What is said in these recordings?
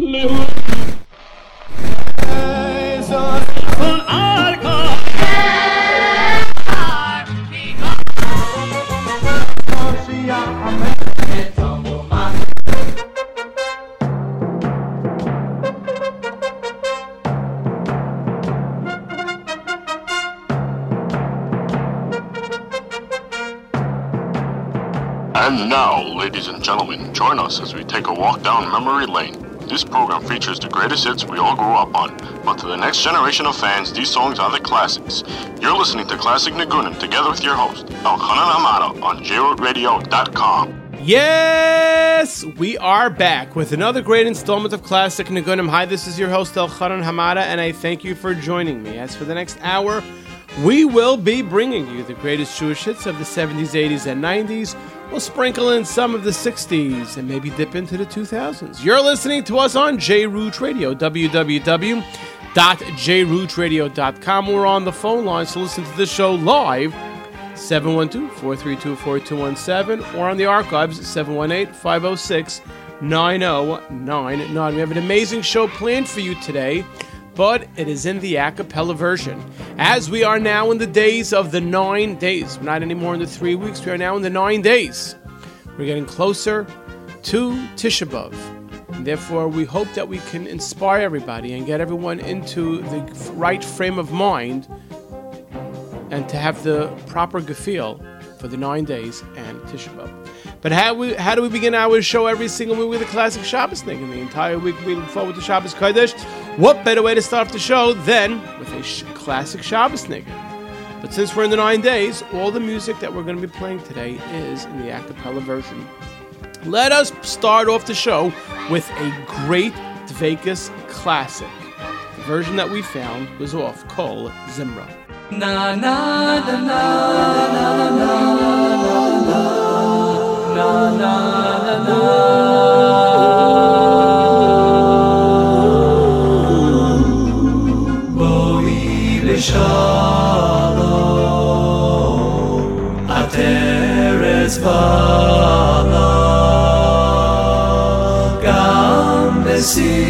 And now, ladies and gentlemen, join us as we take a walk down memory lane. This program features the greatest hits we all grew up on, but to the next generation of fans, these songs are the classics. You're listening to Classic Niggunim together with your host, Elchanan Hamada, on JRootRadio.com. Yes, we are back with another great installment of Classic Niggunim. Hi, this is your host Elchanan Hamada, and I thank you for joining me. As for the next hour, we will be bringing you the greatest Jewish hits of the 70s, 80s, and 90s. We'll sprinkle in some of the 60s and maybe dip into the 2000s. You're listening to us on JRoot Radio, www.jrootradio.com. We're on the phone line, so listen to the show live, 712-432-4217, or on the archives, 718-506-9099. We have an amazing show planned for you today but it is in the a cappella version. As we are now in the days of the nine days, not anymore in the three weeks, we are now in the nine days. We're getting closer to Tisha B'Av. And therefore, we hope that we can inspire everybody and get everyone into the right frame of mind and to have the proper gefühl for the nine days and Tisha B'Av. But how we how do we begin our show every single week with a classic Shabbos thing? And the entire week we look forward to Shabbos Kodesh. What better way to start off the show than with a sh- classic Shabbos niggun? But since we're in the nine days, all the music that we're going to be playing today is in the a cappella version. Let us start off the show with a great Dvekus classic. The version that we found was off Kol Zimra. Na na na see.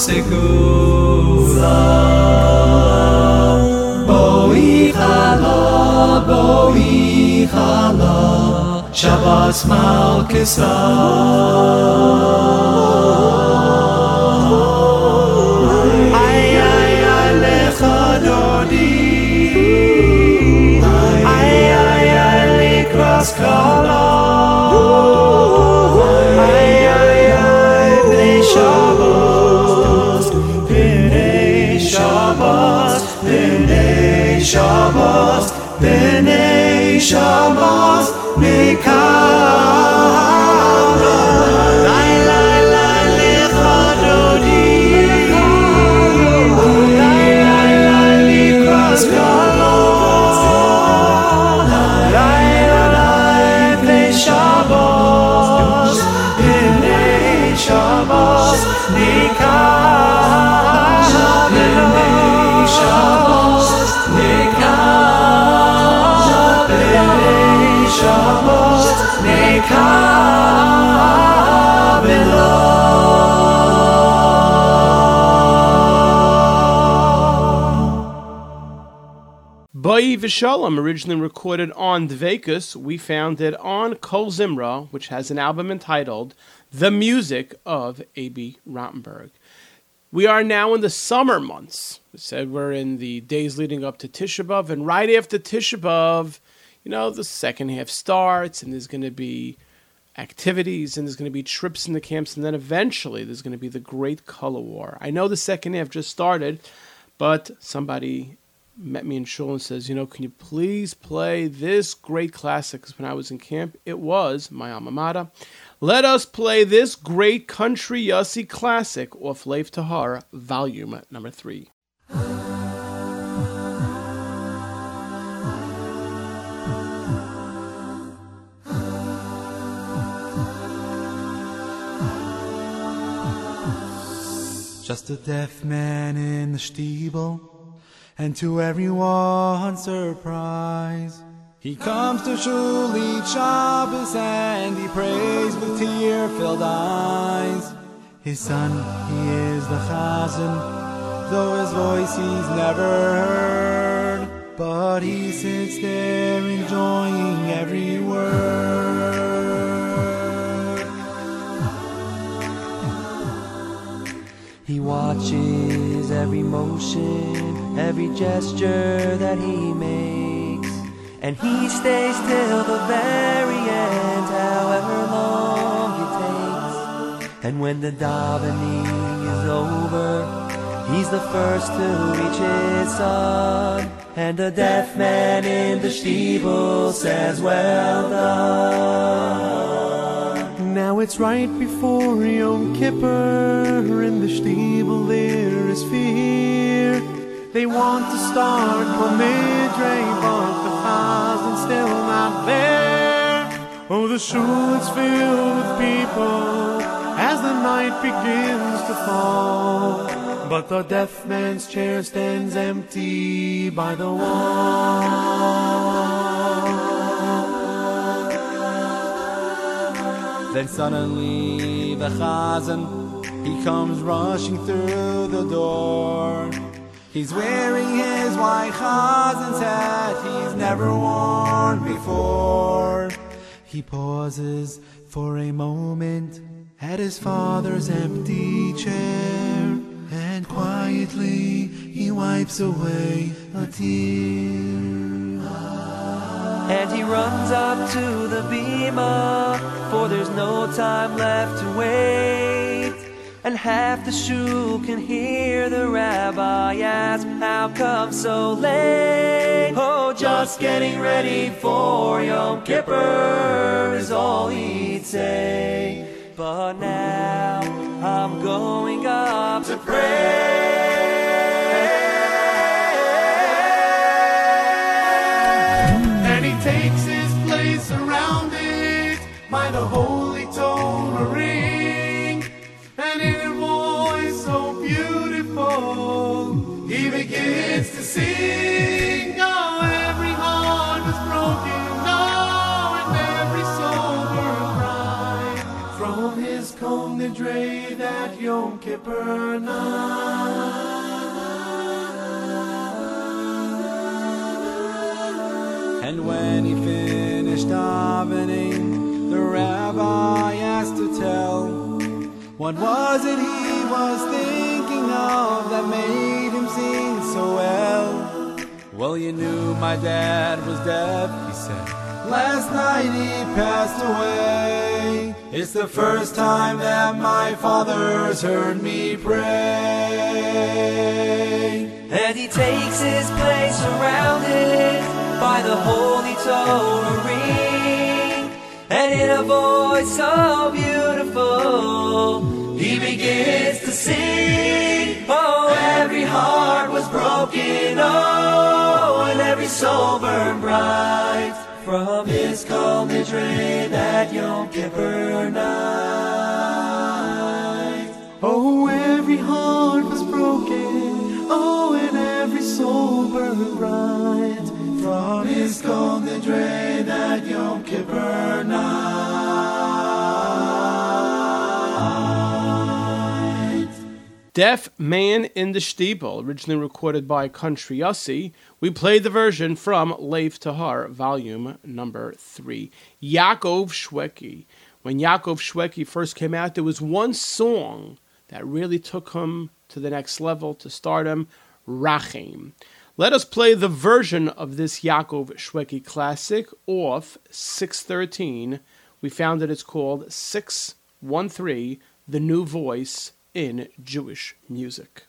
segula. Boi chala, boi chala, Shabbos malkisah. Ay ay ay lechadodi. Ay ay ay likras kala. Ay ay ay neshavos. shore. Chai Vishalom, originally recorded on Dvekus, we found it on Kol Zimra, which has an album entitled The Music of Abie Rotenberg. We are now in the summer months. We said we're in the days leading up to Tisha B'Av, and right after Tisha B'Av, you know, the second half starts, and there's going to be activities, and there's going to be trips in the camps, and then eventually there's going to be the great color war. I know the second half just started, but somebody met me in shul and says, you know, can you please play this great classic? Because when I was in camp, it was my alma mater. Let us play this great country Yossi classic off Lev Tahar, volume number three. Just a deaf man in the steeple and to everyone's surprise. He comes to shul each Shabbos and he prays with tear-filled eyes. His son, he is the chazan, though his voice he's never heard. But he sits there enjoying every word. He watches every motion, every gesture that he makes. And he stays till the very end, however long it takes. And when the davening is over, he's the first to reach his son. And the deaf man in the steeple says, Well done. Now it's right before Yom Kippur. In the steeple there is fear. They want to start Midray, but the chazan's still not there. Oh, the shul is filled with people as the night begins to fall. But the deaf man's chair stands empty by the wall. Then suddenly the chazan, he comes rushing through the door. He's wearing his white chazan's hat he's never worn before. He pauses for a moment at his father's empty chair and quietly he wipes away a tear. And he runs up to the bima, for there's no time left to wait. And half the shul can hear the rabbi ask, How come so late? Oh, just getting ready for Yom Kippur is all he'd say. But now I'm going up to pray. Sing. Oh, every heart was broken, oh, and every soul burned bright. From his Kol Nidre that Yom Kippur night. And when he finished davening, the rabbi asked to tell, what was it he was thinking of that made him sing so well? Well, you knew my dad was deaf, he said. Last night he passed away. It's the first time that my father's heard me pray. And he takes his place surrounded by the holy Torah ring. And in a voice so beautiful, he begins to sing. Every heart was broken, oh, and every soul burned bright from his Kol Nidre that Yom Kippur night. Oh, every heart was broken, oh, and every soul burned bright from his Kol Nidre that Yom Kippur night. Deaf Man in the Steeple, originally recorded by Country Yossi. We played the version from Lev Tahar, volume number three. Yaakov Shweki. When Yaakov Shweki first came out, there was one song that really took him to the next level, to stardom, Rachem. Let us play the version of this Yaakov Shweki classic off 613. We found that it's called 613, The New Voice in Jewish music.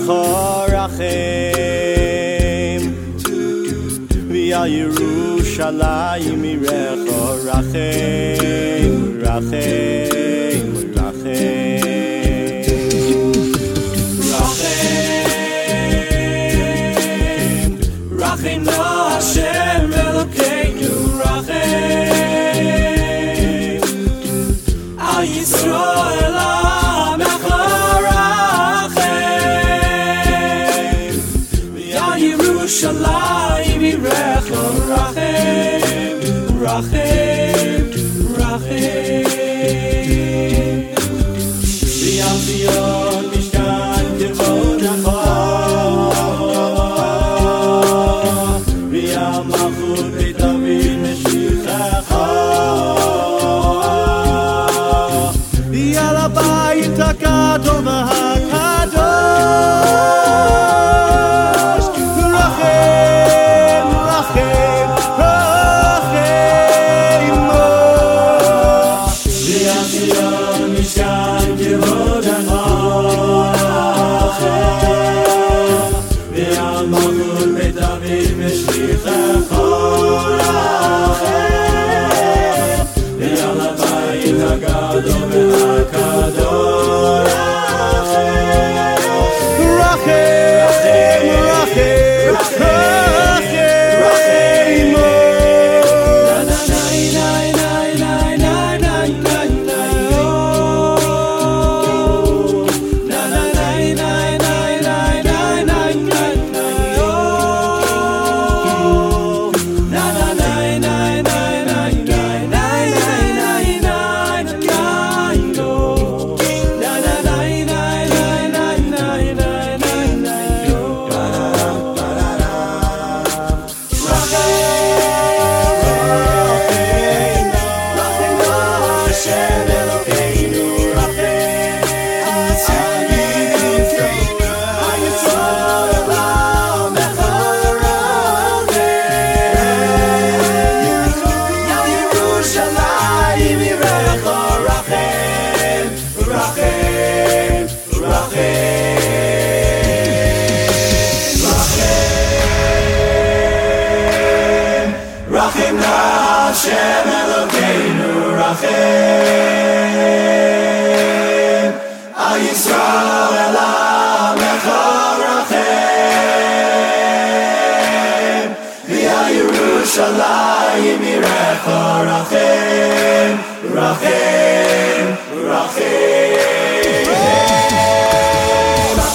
Amecho Rachim V'al Yerushalayim Irecho Hashem Elokeinu Rachim Al Yisrael Rachim Rachim Rachim V'al Zion Mishkan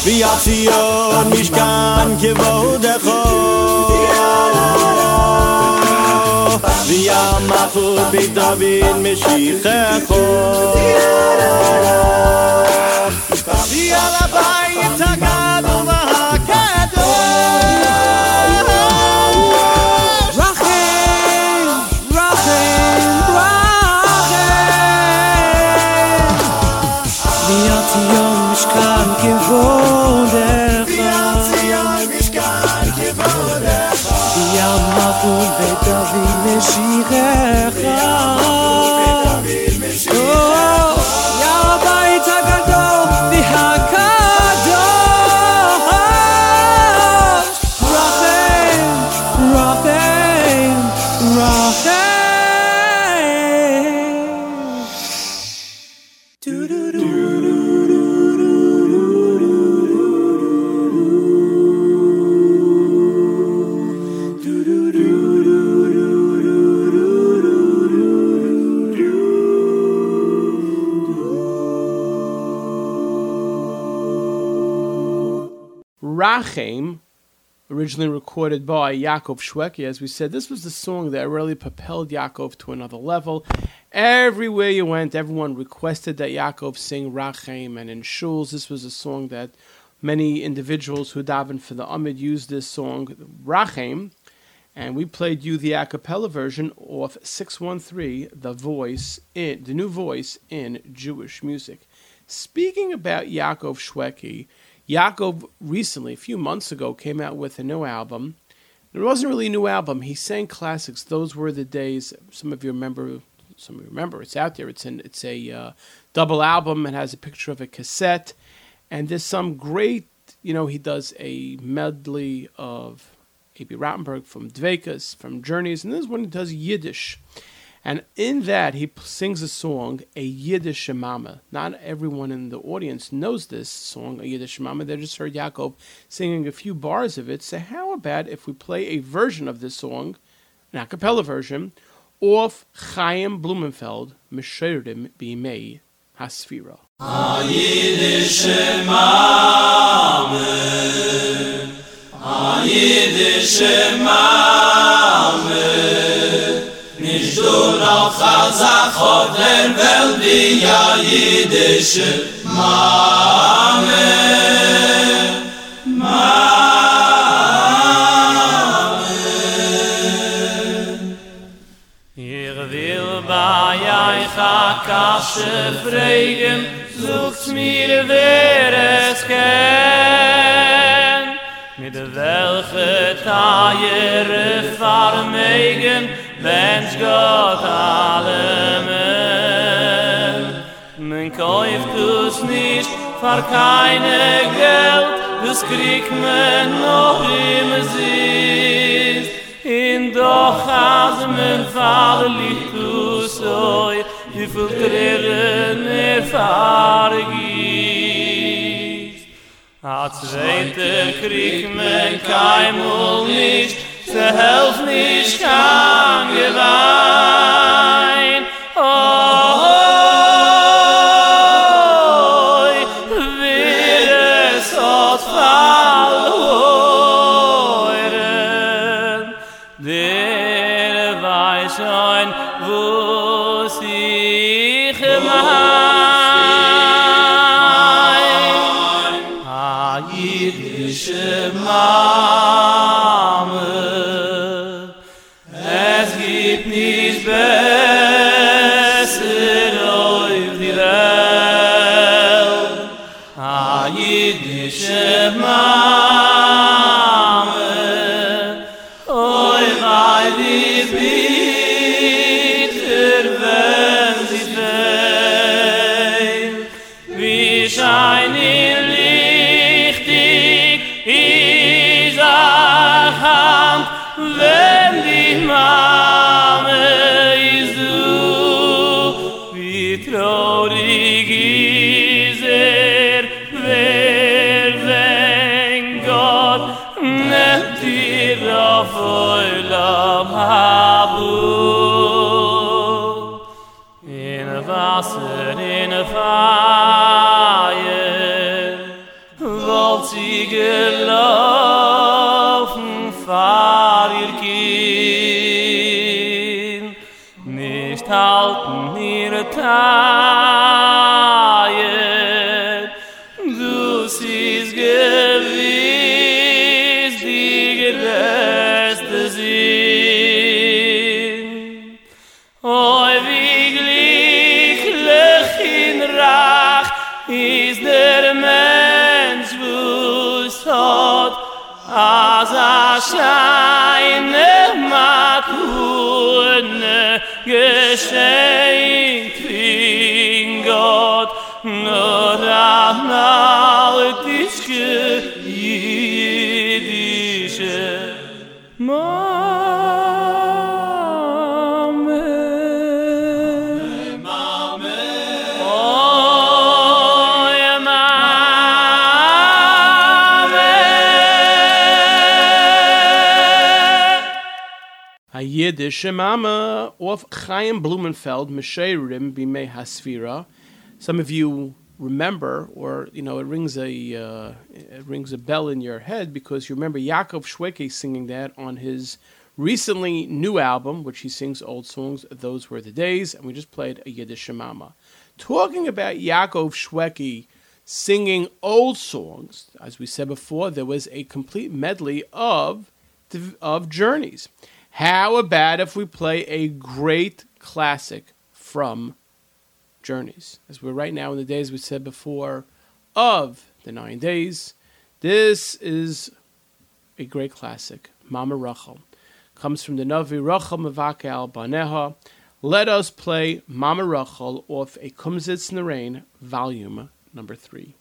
Vi a sie und mich kann gewohnt Vi hat mafu bitte auf ihn mich schiech der Kohl Vi hat mafu bitte auf ihn mich Rachem, originally recorded by Yaakov Shweki. As we said, this was the song that really propelled Yaakov to another level. Everywhere you went, everyone requested that Yaakov sing Rachem, and in shuls, this was a song that many individuals who davened for the Amud used this song, Rachem, and we played you the a cappella version of 613, the voice in the new voice in Jewish music. Speaking about Yaakov Shweki, Yaakov recently, a few months ago, came out with a new album. It wasn't really a new album. He sang classics. Those were the days. Some of you remember. Some of you remember. It's out there. It's an. It's a uh, double album. It has a picture of a cassette, and there's some great. You know, he does a medley of Abie Rotenberg from Dvekus, from Journeys, and this one he does Yiddish. And in that, he sings a song, a Yiddishe Mama. Not everyone in the audience knows this song, a Yiddishe Mama. They just heard Yaakov singing a few bars of it. So, how about if we play a version of this song, an a cappella version, off Chaim Blumenfeld, Mesherim B'imei Hasfira. A Yiddishe Mama, a Yiddishe Mama, du noch als a Chod der Welt wie a jüdische Mame. Kasche fragen, sucht mir wer es kennt. Mit welche Teiere vermegen, Mensch Gott allemen. Man kauft es nicht für keine Geld, das kriegt man noch im Sitz. In doch als men vader liegt du so, wie viel Tränen er vergießt. A zweite kriegt man keimul nicht, Ze helft nisch kan gewaar. אי דשעב A Shemama Mama off Chaim Blumenfeld, Mesherim Bimei Hasfira. Some of you remember, or you know, it rings a uh, it rings a bell in your head because you remember Yaakov Shweki singing that on his recently new album, which he sings old songs. Those were the days, and we just played a Yiddishe Mama. Talking about Yaakov Shweki singing old songs, as we said before, there was a complete medley of of journeys. How about if we play a great classic from Journeys? As we're right now in the days we said before of the nine days, this is a great classic. Mama Rachel comes from the Navi Rachel Mavaka al Baneha. Let us play Mama Rachel off a Kumzitz Narain, volume number three.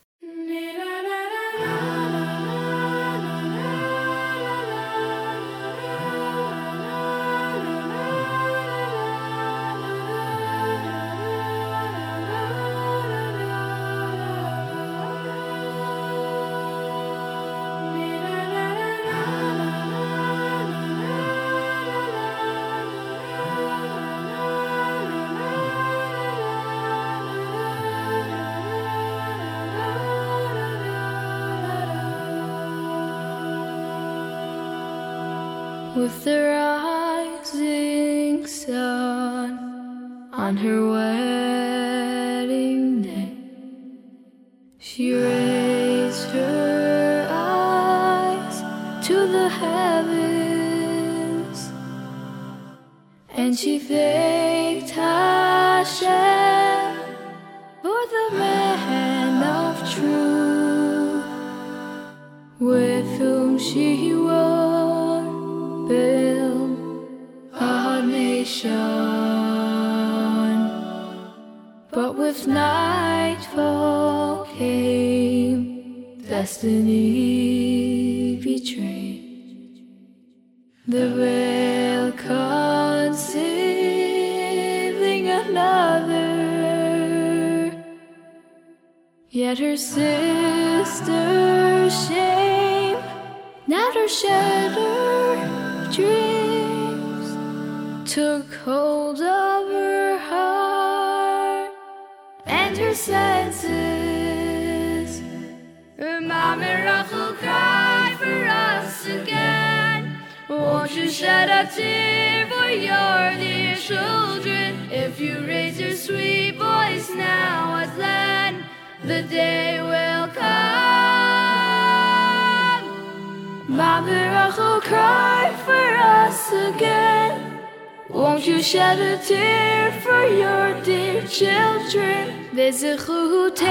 Shattered dreams took hold of her heart and her senses. Her mama Rachel cried for us again. Won't you shed a tear for your dear children? If you raise your sweet voice now, as then the day will come. Mama Rachel cried for us again. Won't you shed a tear for your dear children? וזכותך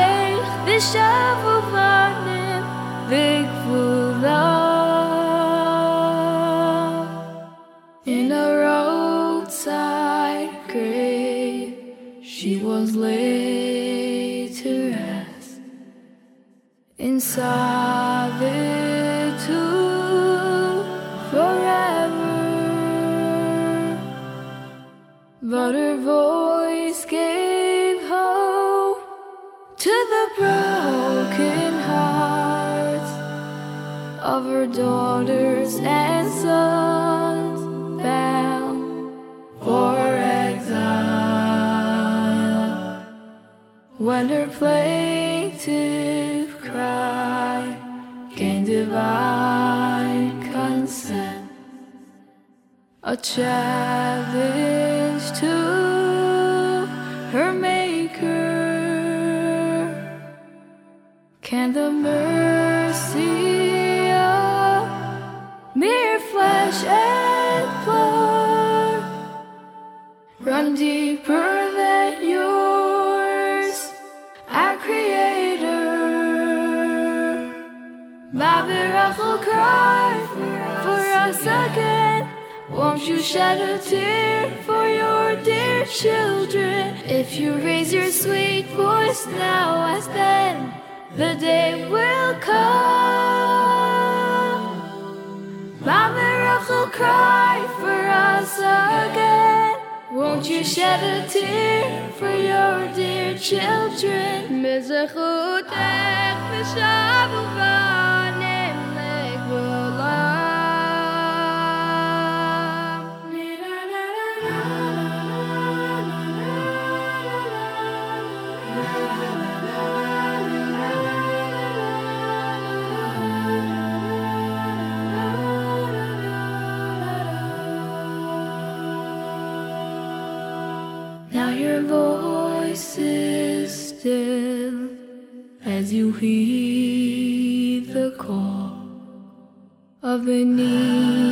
ושבו בנים וגבולה. In a roadside grave, she was laid to rest in But her voice gave hope to the broken hearts of her daughters and sons bound for exile. When her plaintive cry gained divine a challenge to her maker. Can the mercy of mere flesh and blood run deeper than yours, our Creator? Mother Rachel cry for us again. Won't you shed a tear for your dear children. If you raise your sweet voice now as then, the day will come. Mama Rachel, cry for us again. Won't you shed a tear for your dear children? Heed the call of the me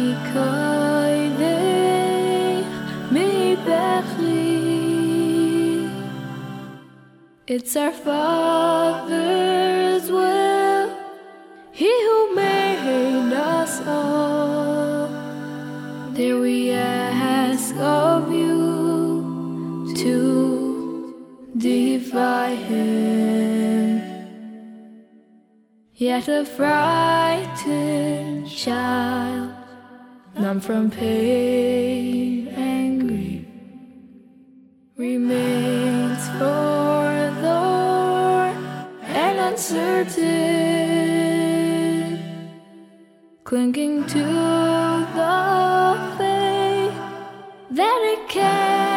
It's our Father's will, He who made us all. There we ask of you to defy Him. Yet a frightened child, numb from pain and grief, remains forlorn and uncertain, clinging to the faith that it can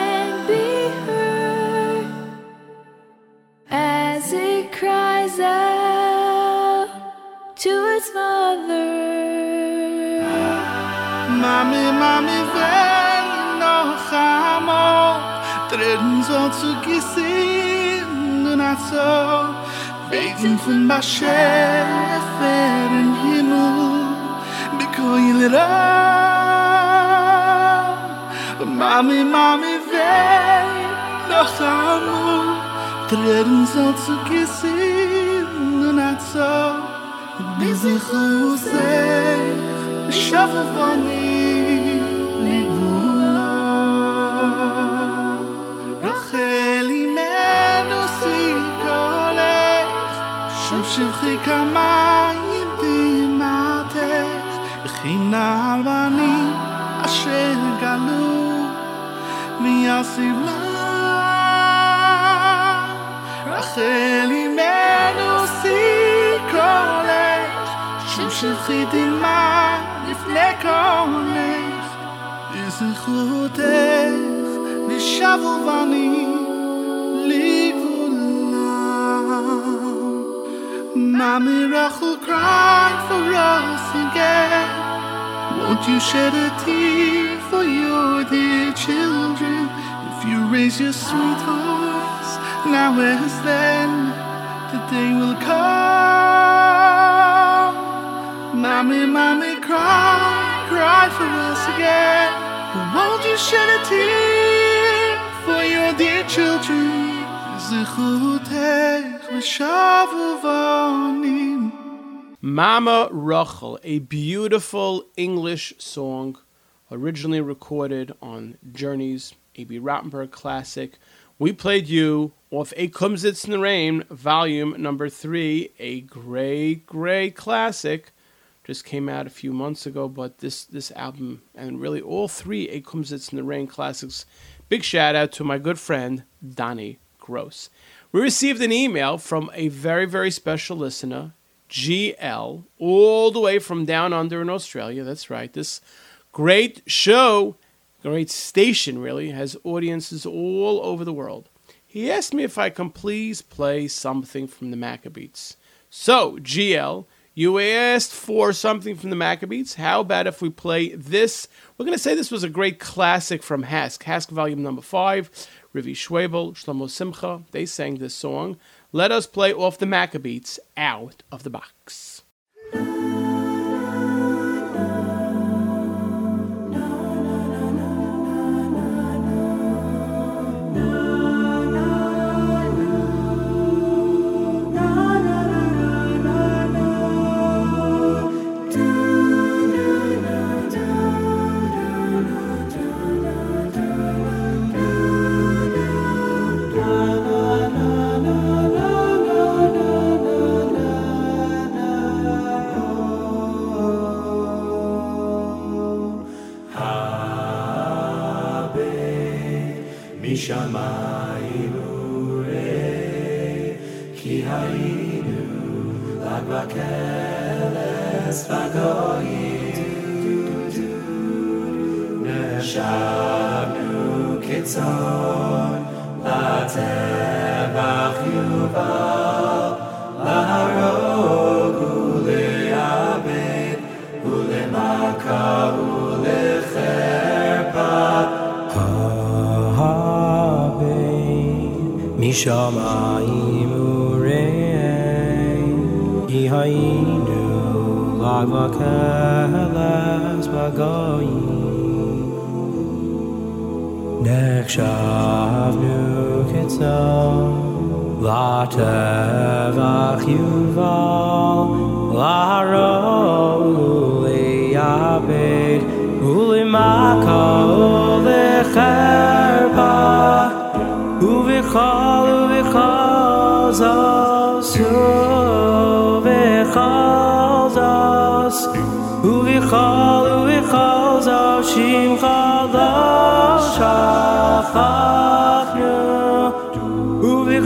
its mother. Mami, mami, wenn noch einmal treten so zu gesehen und so wegen von Basher fern Himmel bekoil Mami, mami, wenn noch einmal treten so zu gesehen und hat Bis ich hause, schaffe von ihm, Nibula. Rachel, im Edo, sie kolech, schaff sich die Kamaim, die Matech, ich in Albani, אשר גלו מי אסיב לה Shum shivchi dimatech לפני קולך, בזכותך, נשבו בני לגבולם. Mommy Rachel cried for us again. Won't you shed a tear for your dear children? If you raise your sweet voice, now as then, the day will come. Mommy, mommy, cry, cry for us again. Won't you shed a tear for your dear children? Mama Rachel, a beautiful English song originally recorded on Journey's Abie Rotenberg classic. We played you off A Kumsitz in the Rain, volume number three, a great, great classic just came out a few months ago, but this this album and really all three A Kumsitz in the Rain classics. Big shout out to my good friend Donnie Gross. We received an email from a very, very special listener, GL, all the way from down under in Australia. That's right. This great show, great station, really, has audiences all over the world. He asked me if I can please play something from the Maccabeats. So, GL, you asked for something from the Maccabeats. How about if we play this? We're going to say this was a great classic from HASC, HASC volume number five. Rivi Schwebel, Shlomo Simcha, they sang this song. Let us play off the Maccabeats out of the box.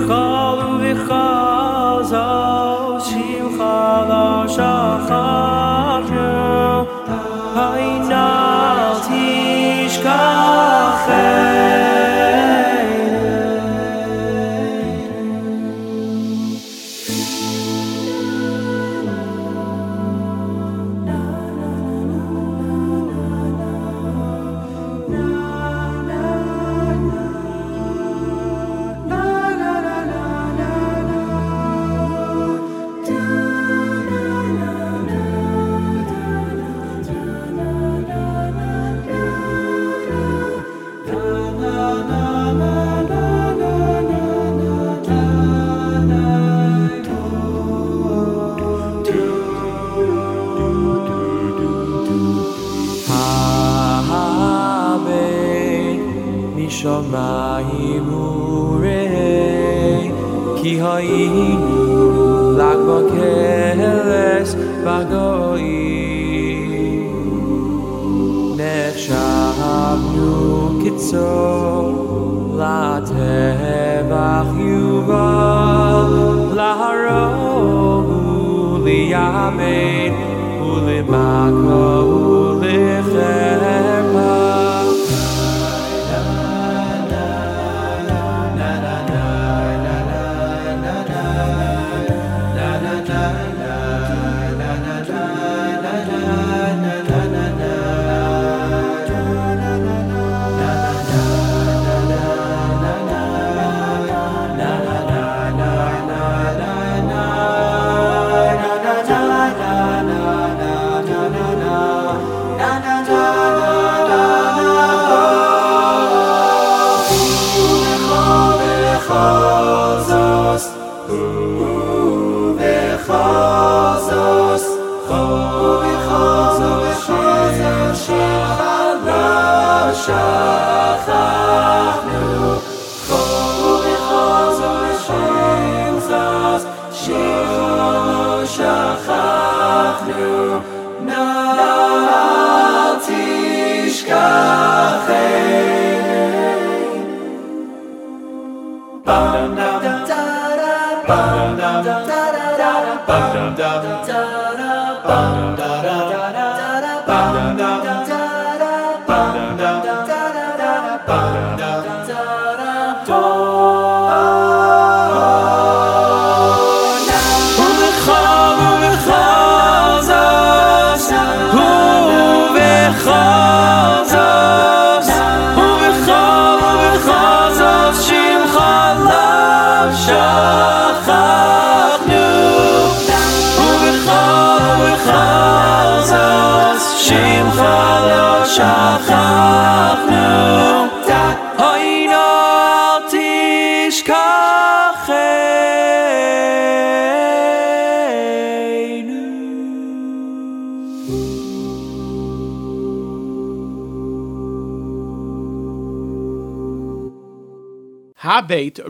קאל ווי Lak bokeles vagoi Nefshavnu kitzo Latevach yuval Laharogu liyamein Ulimakot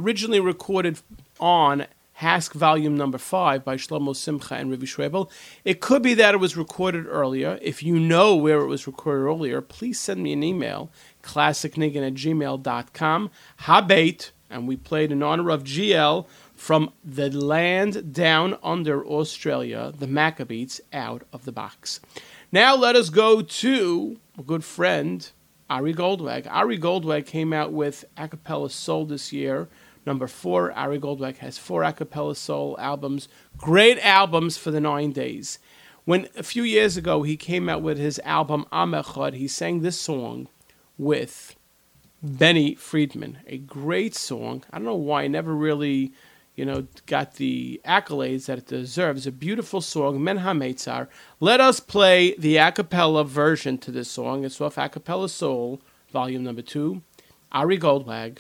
originally recorded on HASC volume number five by Shlomo Simcha and Rivi Schwebel. It could be that it was recorded earlier. If you know where it was recorded earlier, please send me an email, classicnigan at gmail.com. Habait, and we played in honor of GL from the land down under Australia, the Maccabeats out of the box. Now let us go to a good friend, Ari Goldwag. Ari Goldwag came out with a cappella soul this year Number four, Ari Goldwag has four Acapella Soul albums. Great albums for the nine days. When a few years ago he came out with his album Am Echad, he sang this song with Benny Friedman. A great song. I don't know why I never really you know, got the accolades that it deserves. A beautiful song, Min HaMeitzar. Let us play the a cappella version to this song. It's off A Cappella Soul, volume number two. Ari Goldwag,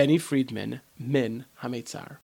Benny Friedman, Min HaMeitzar.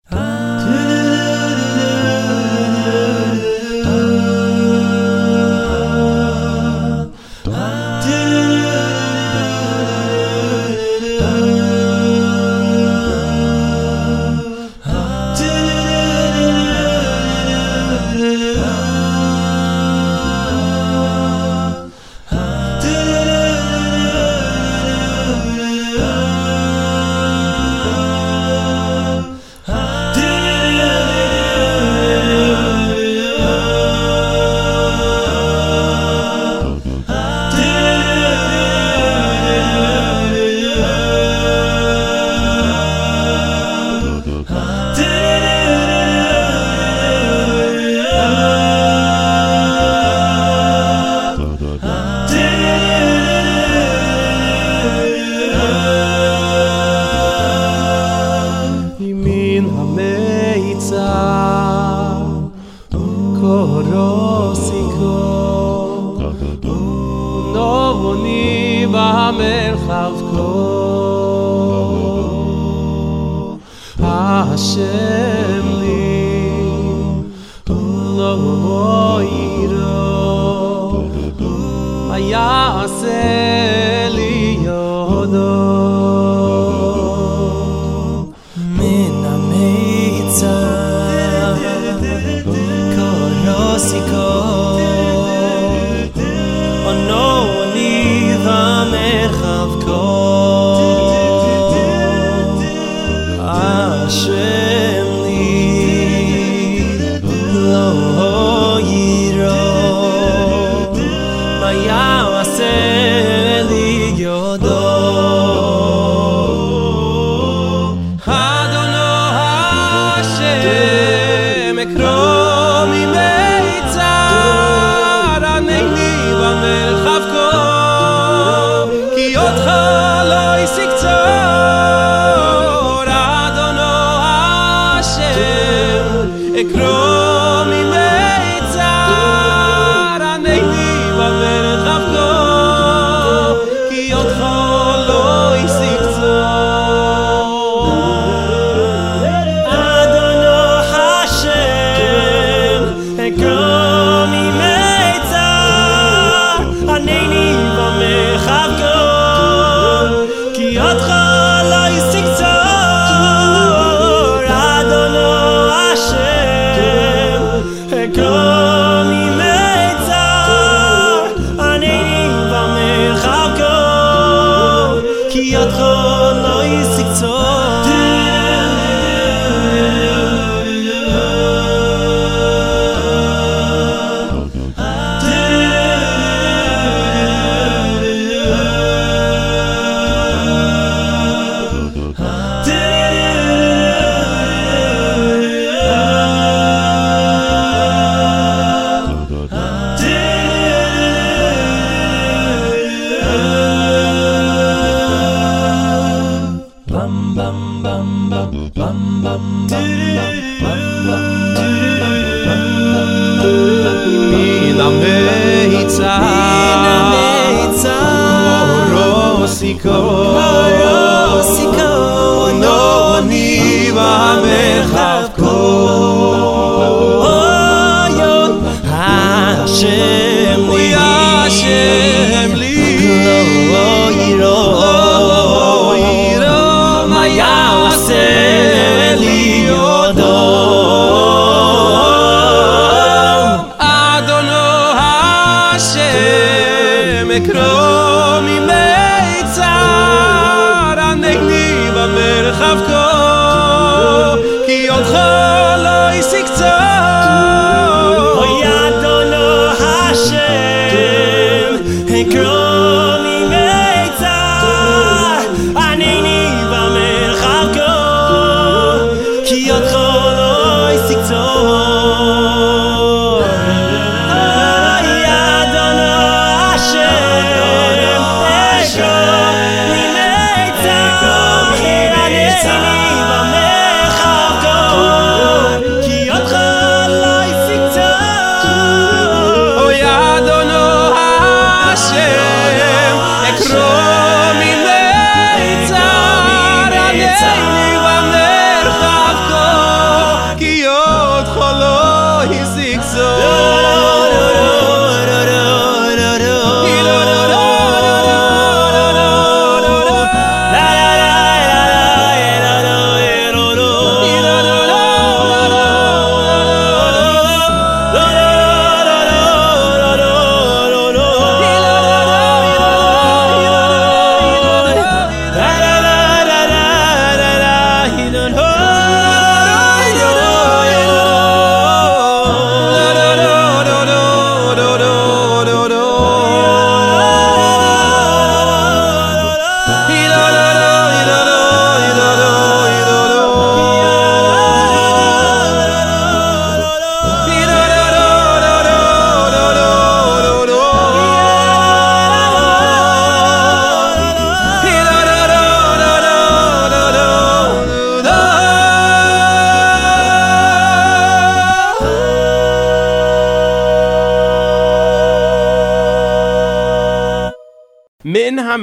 me krom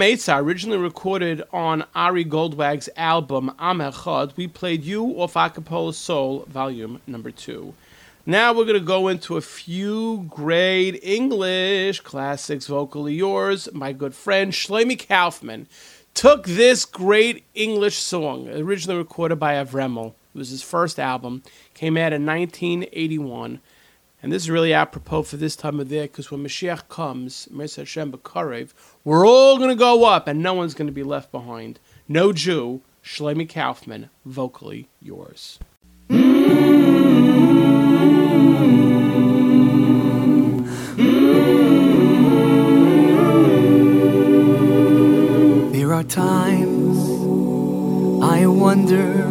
Originally recorded on Ari Goldwag's album Am Echad, we played You off Acapella Soul, volume number two. Now we're going to go into a few great English classics, vocally yours. My good friend Shlomi Kaufman took this great English song, originally recorded by Avremel. It was his first album, came out in 1981. And this is really apropos for this time of year because when Mashiach comes, Hashem B'Karev, we're all going to go up and no one's going to be left behind. No Jew, Shlomi Kaufman, vocally yours. There are times I wonder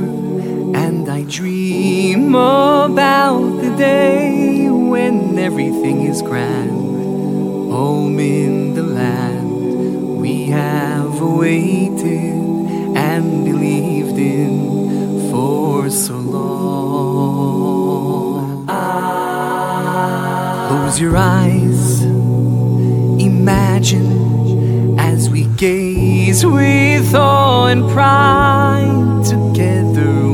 and I dream about the day when everything is grand. Home in the land we have waited and believed in for so long. Close your eyes, imagine as we gaze with awe and pride. Together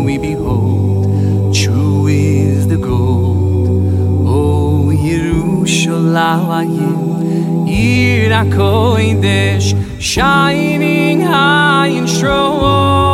Yerushalayim, Ir HaKodesh, shining high and strong.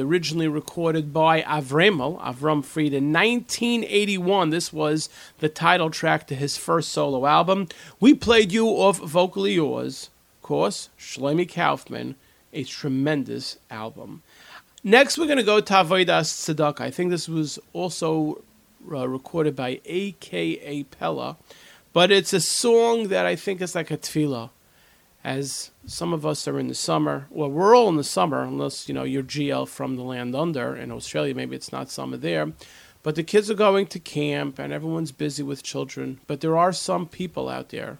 Originally recorded by Avremel, Avram Fried in 1981. This was the title track to his first solo album. We played you off Vocally Yours, of course, Shlomi Kaufman, a tremendous album. Next, we're going to go to Avodas Tzedakah. I think this was also uh, recorded by A.K.A. Pella, but it's a song that I think is like a tefillah as some of us are in the summer. Well, we're all in the summer, unless you know you're GL from the land under in Australia. Maybe it's not summer there, but the kids are going to camp and everyone's busy with children. But there are some people out there,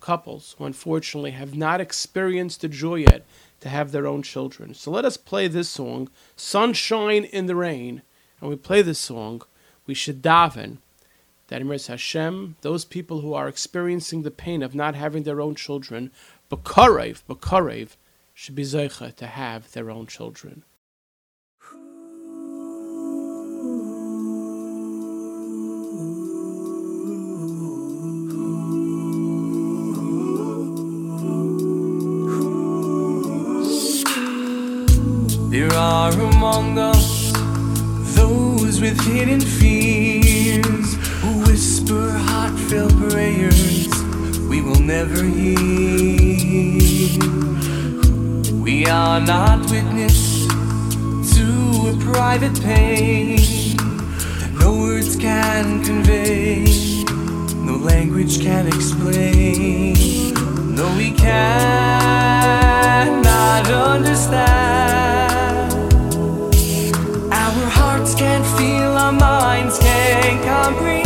couples, who unfortunately have not experienced the joy yet to have their own children. So let us play this song, "Sunshine in the Rain," and we play this song. We should daven that Emirs Hashem, those people who are experiencing the pain of not having their own children, Bakarev, Bakarev, should be Zeicha to have their own children. There are among us those with hidden fears whisper heartfelt prayers we will never hear. We are not witness to a private pain that no words can convey, no language can explain. No, we cannot understand. Our hearts can't feel, our minds can't comprehend.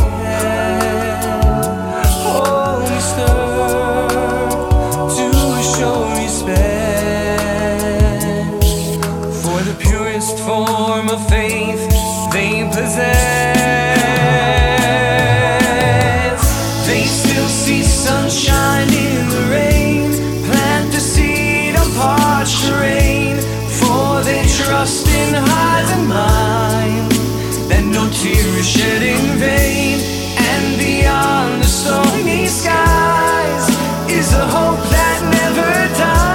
Tear is shed in vain, and beyond the stormy skies is a hope that never dies.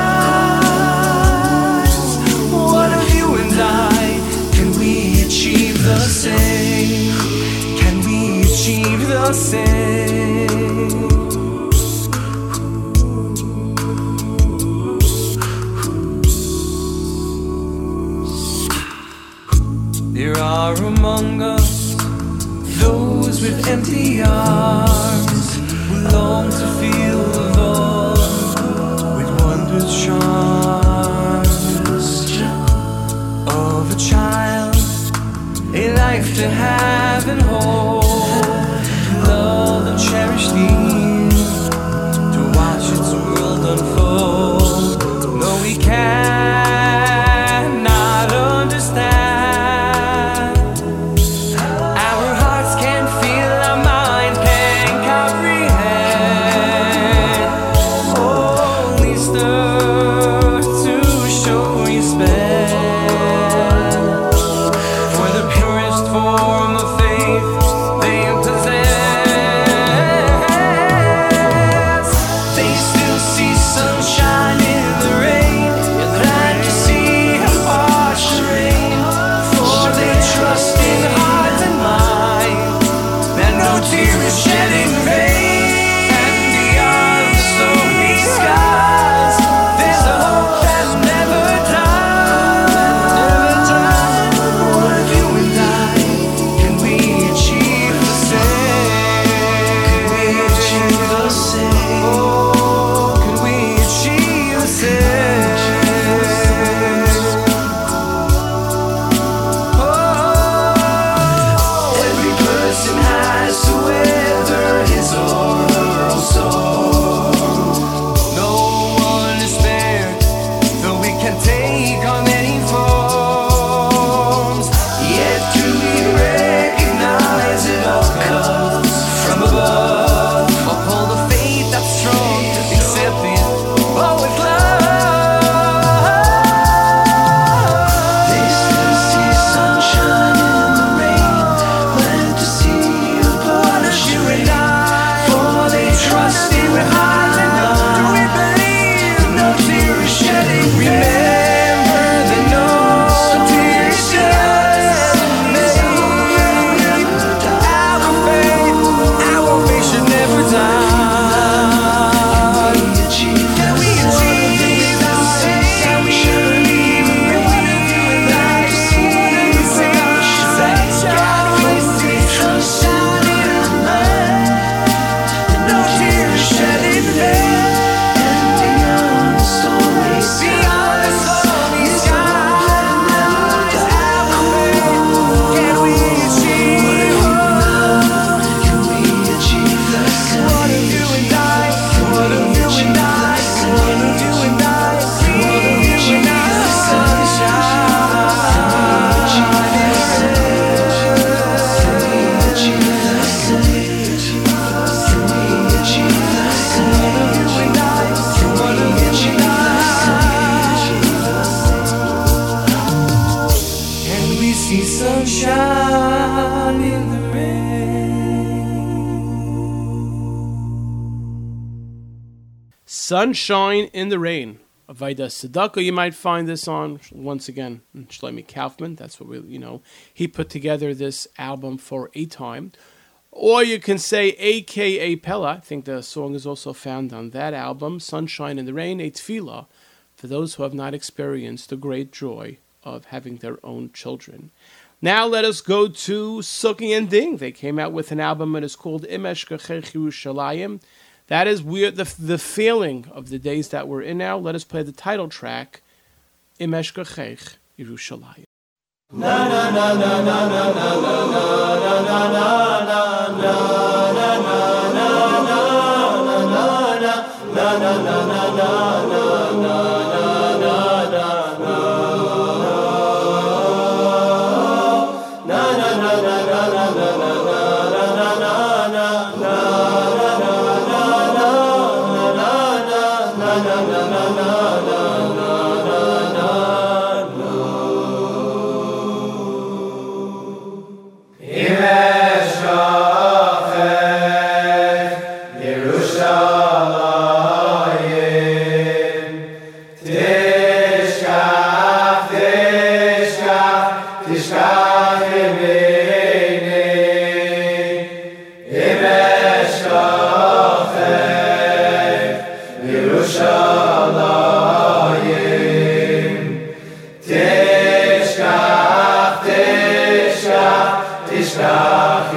What of you and I? Can we achieve the same? Can we achieve the same? There are among us with empty arms. Who long to feel the love with wondrous charms of a child, a life to have Sunshine in the Rain. Avaida Sadaka, you might find this on once again Shlomi Kaufman. That's what we, you know, he put together this album for a time. Or you can say AKA Pella. I think the song is also found on that album, Sunshine in the Rain, a tefillah for those who have not experienced the great joy of having their own children. Now let us go to Suki and Ding. They came out with an album that is called Imesh Yerushalayim. That is weird. The the feeling of the days that we're in now. Let us play the title track, Im Eshkachech Yerushalayim. Na na na na na na na na na na na na na Im Eshkachech Shlach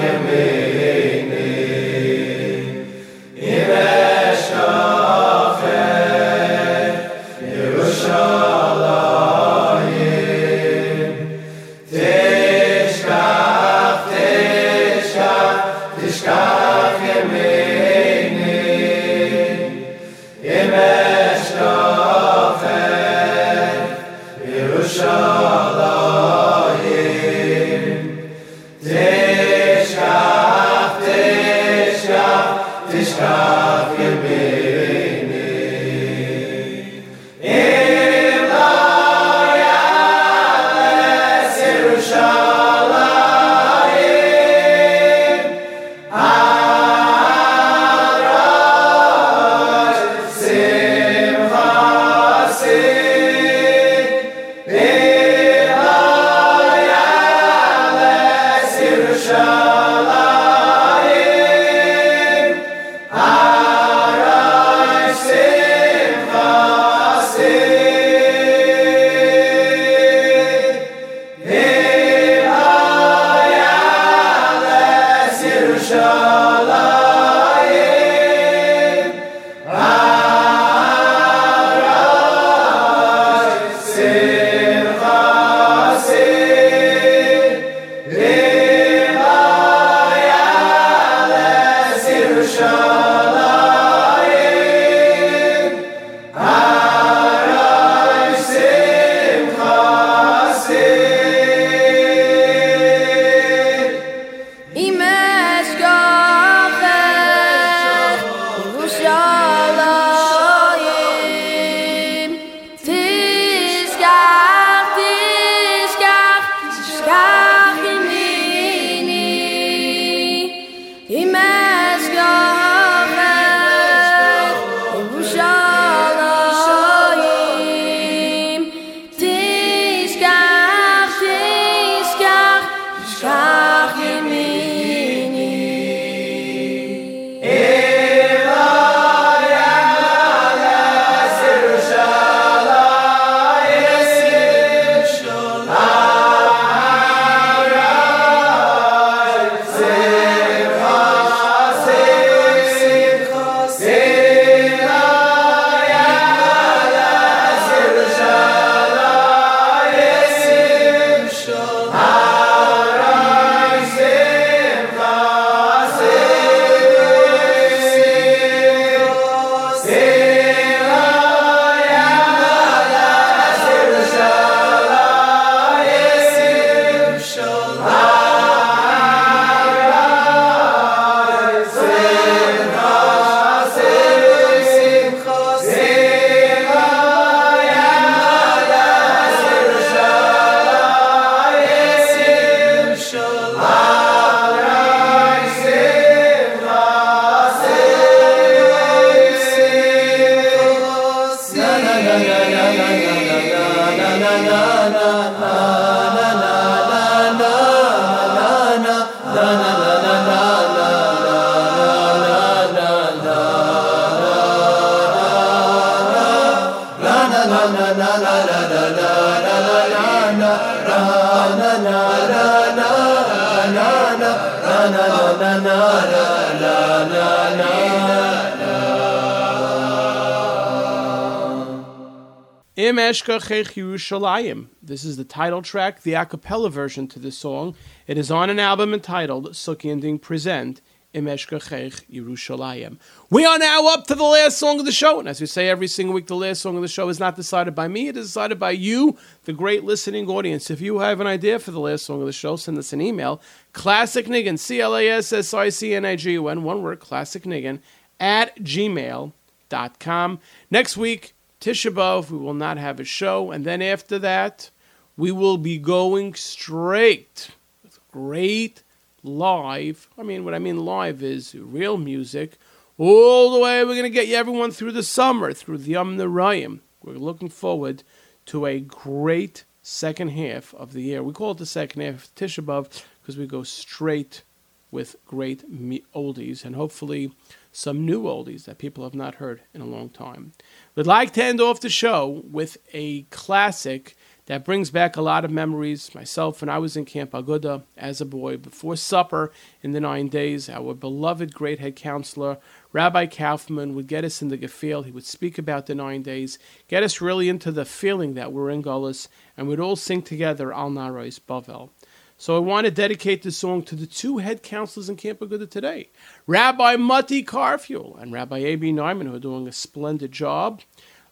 Yerushalayim. This is the title track, the a cappella version to this song. It is on an album entitled Suki and Ding Present Im Eshkachech Yerushalayim. We are now up to the last song of the show. And as we say every single week, the last song of the show is not decided by me, it is decided by you, the great listening audience. If you have an idea for the last song of the show, send us an email. Classic Niggun, C L A S S I C N I G U N, one word, Classic Niggun, at gmail.com. Next week, Tisha B'Av, we will not have a show, and then after that, we will be going straight with great live. I mean, what I mean live is real music. All the way, we're going to get you everyone through the summer, through the Yamim Noraim. We're looking forward to a great second half of the year. We call it the second half of Tisha because we go straight with great oldies and hopefully some new oldies that people have not heard in a long time. We'd like to end off the show with a classic that brings back a lot of memories. Myself, when I was in Camp Aguda as a boy, before supper in the nine days, our beloved great head counselor, Rabbi Kaufman, would get us in the gefiel. He would speak about the nine days, get us really into the feeling that we're in Gullus, and we'd all sing together Al Narois Bavel. So I want to dedicate this song to the two head counselors in Camp Aguda today, Rabbi Matti Carfuel and Rabbi A.B. Neumann, who are doing a splendid job.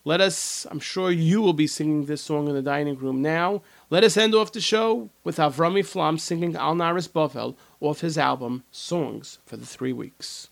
Let us, I'm sure you will be singing this song in the dining room now. Let us end off the show with Avrami Flam singing Al Naris Bavel off his album Songs for the Three Weeks.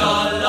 Al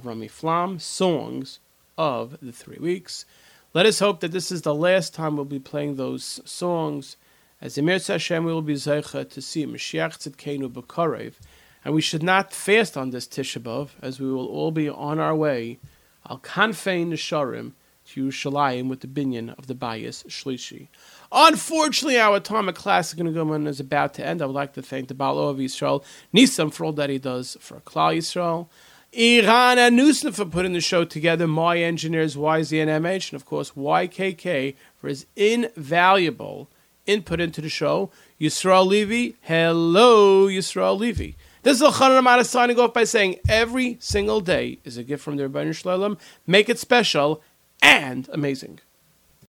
Avrami Flam, songs of the three weeks. Let us hope that this is the last time we'll be playing those songs. As Emir Hashem, we will be zeicha to see Mashiach Tzidkenu B'Karev, and we should not fast on this Tisha B'Av, as we will all be on our way Al Kanfei Nesharim to Yerushalayim with the binyan of the Bayis Shlishi. Unfortunately, our Atomic Classic Niggunim is about to end. I would like to thank the Baal of Yisrael, Nisam, for all that he does for Klal Yisrael. Iran and Nusna for putting the show together, my engineers, YZNMH, and of course YKK for his invaluable input into the show. Yisrael Levy, hello, Yisrael Levy. This is Elchanan Amada signing off by saying every single day is a gift from the Rebbeinu Shalom. Make it special and amazing.